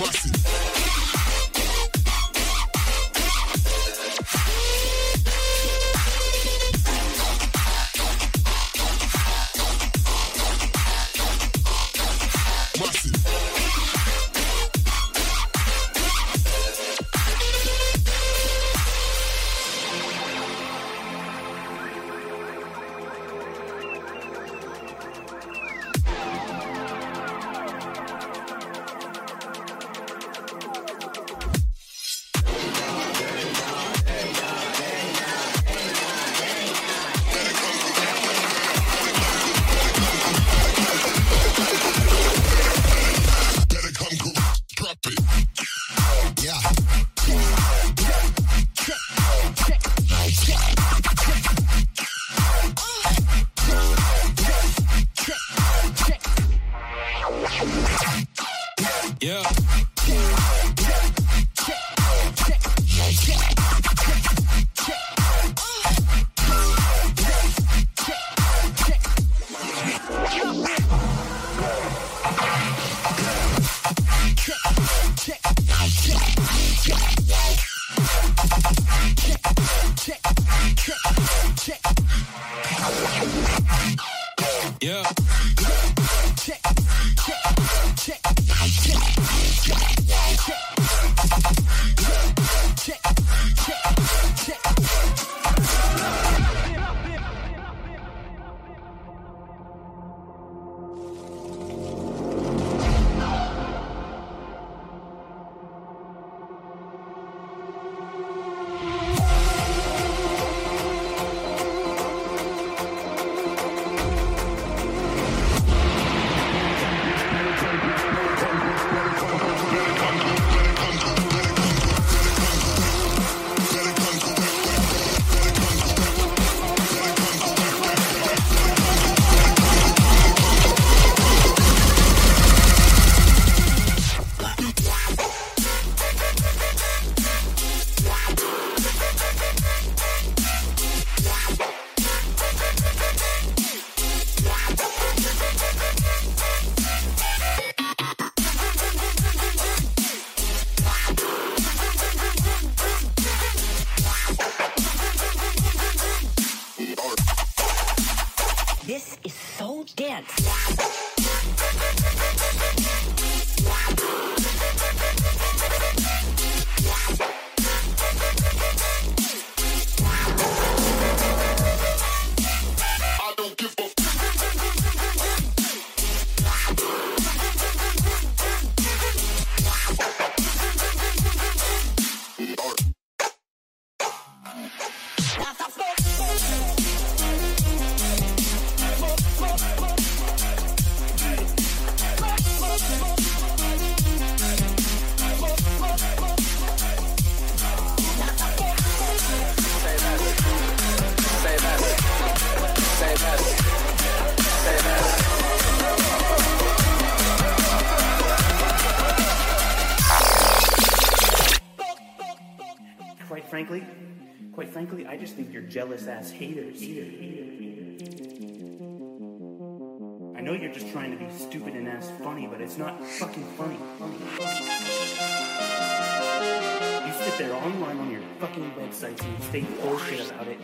Bossy. Jealous ass haters. Hater, hater, hater. I know you're just trying to be stupid and ass funny, but it's not fucking funny. You sit there online on your fucking websites and state bullshit about it.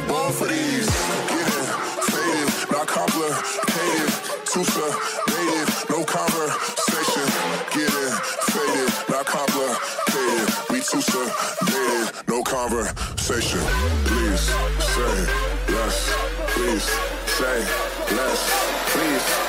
my ball for these. Get it faded, not complicated. Tusa, native, no conversation. Get it faded, not complicated. We Tusa, native, no conversation. Please say less. Please say less. Please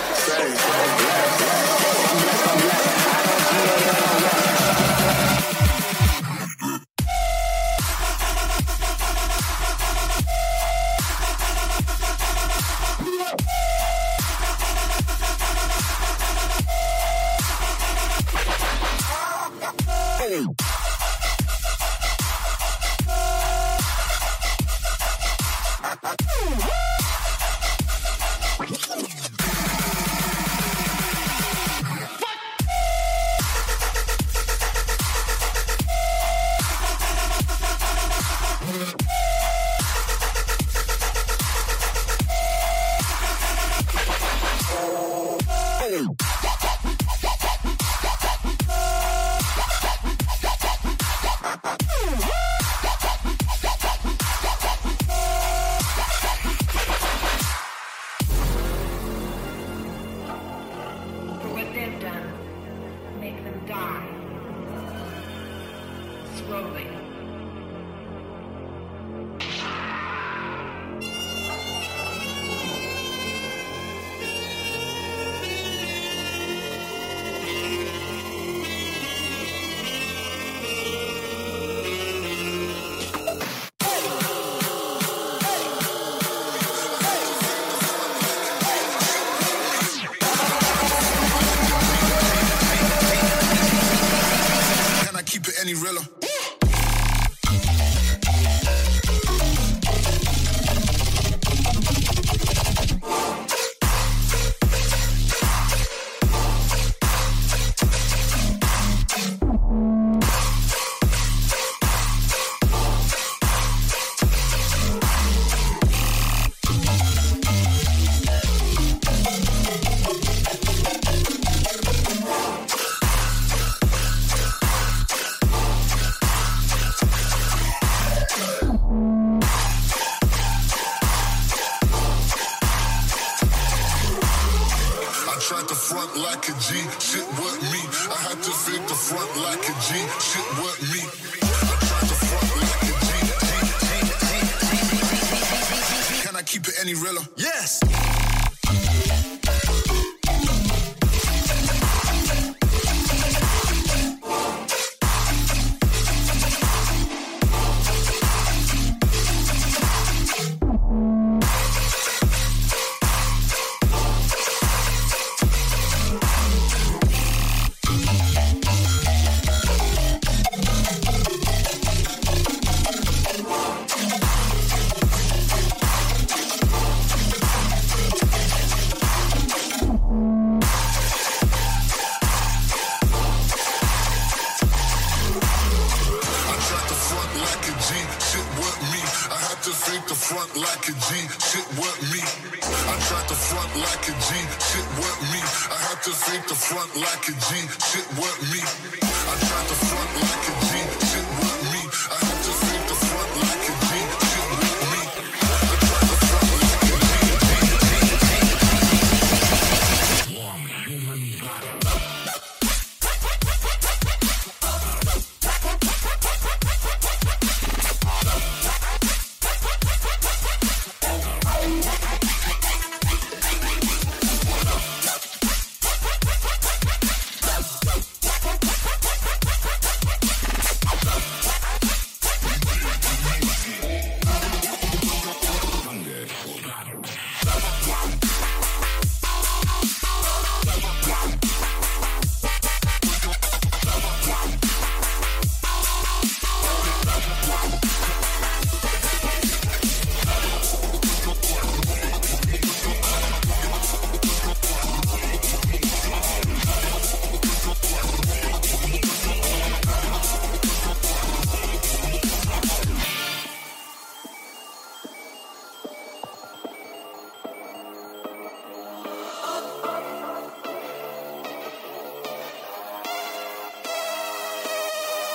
front like a G. Shit, what me? I had to fake the front like a G. Shit, what me? I tried to front like a G. Can I keep it any realer? Yes.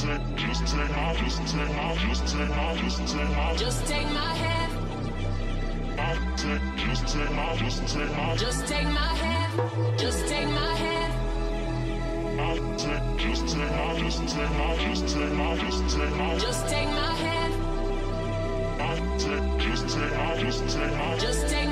just take my, just just take my, just just take my hand. I'll take, just take my, just just take my hand, just take my hand. I'll just take my, just just take my, just just take my hand. I'll just take just take.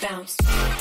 Bounce.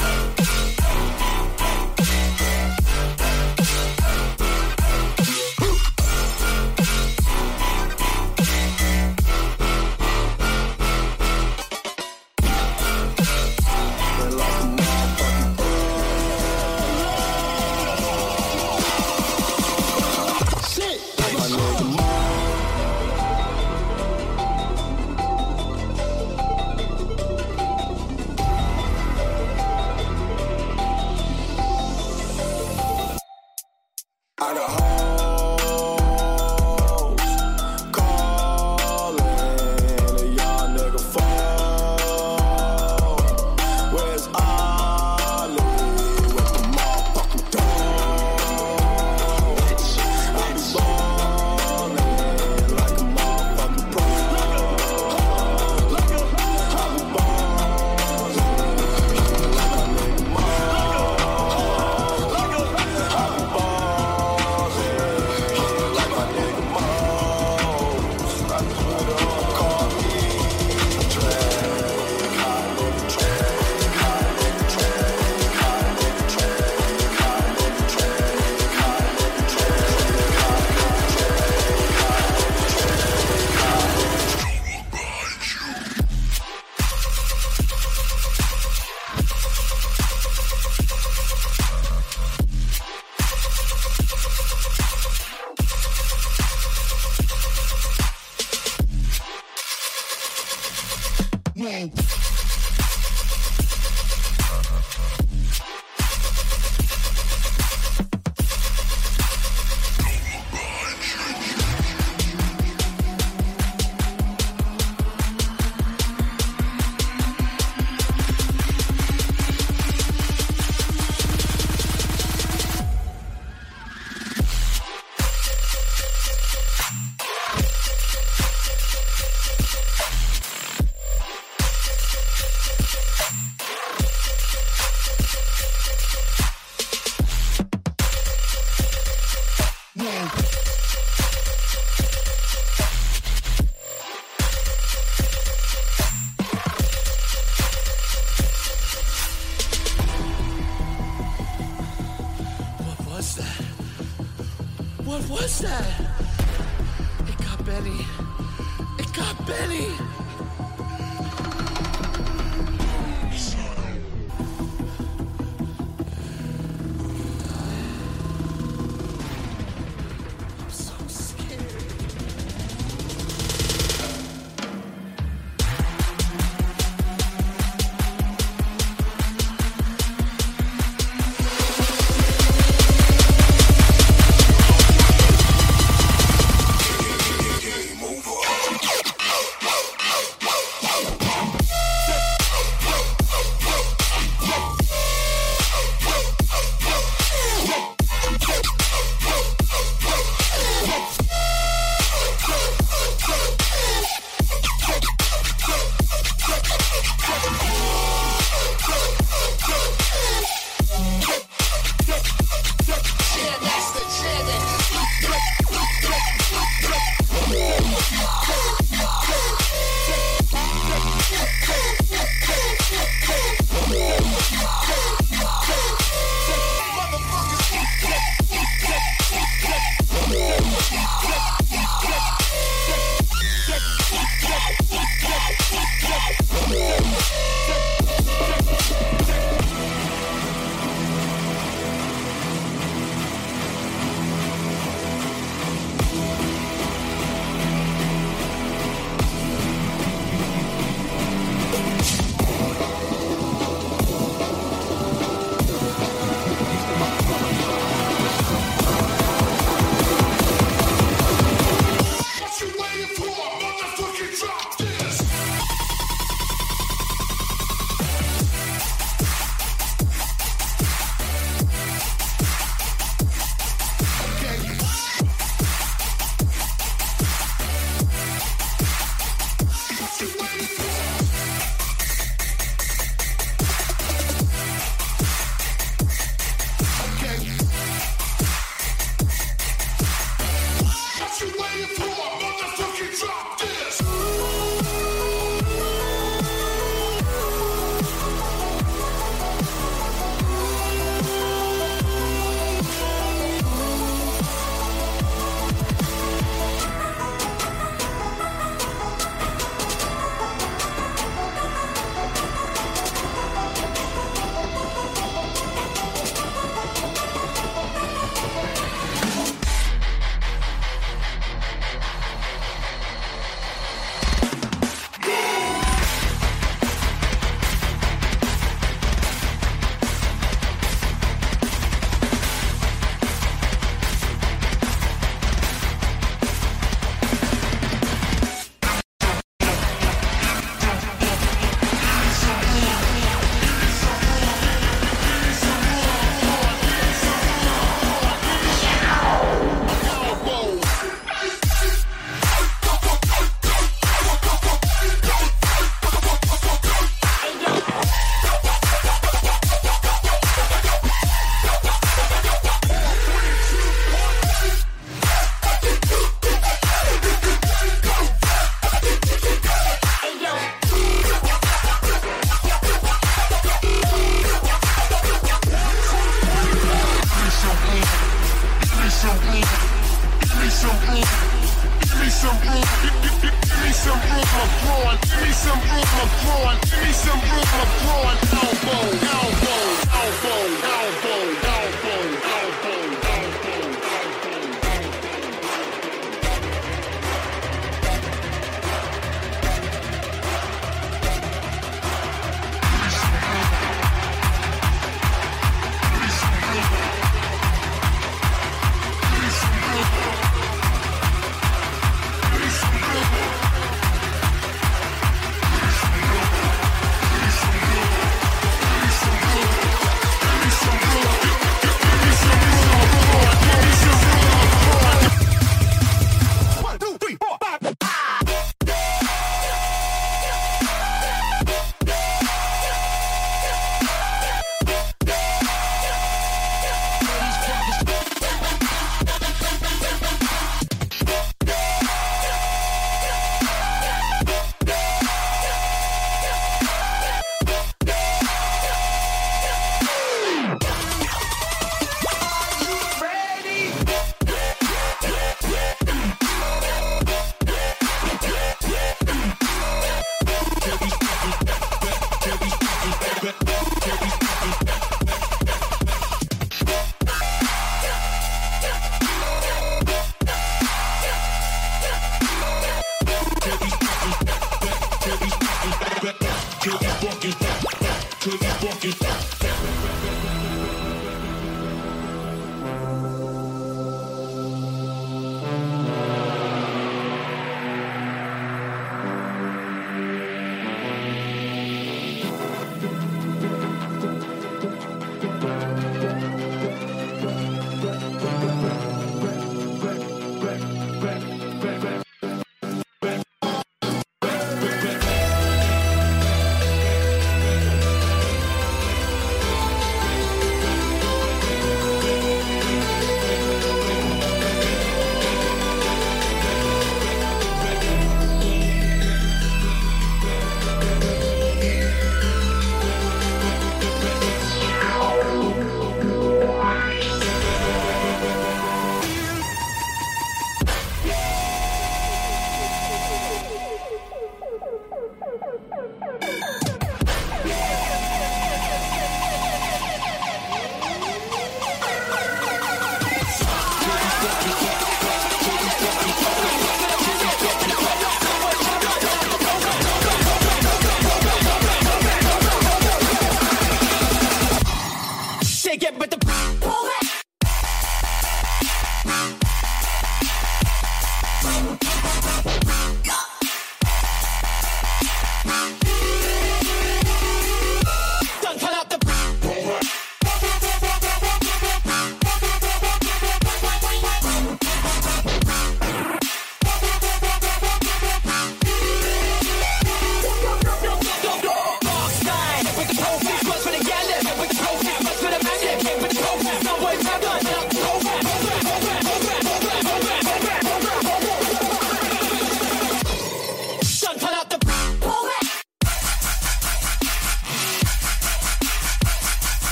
What you waiting for?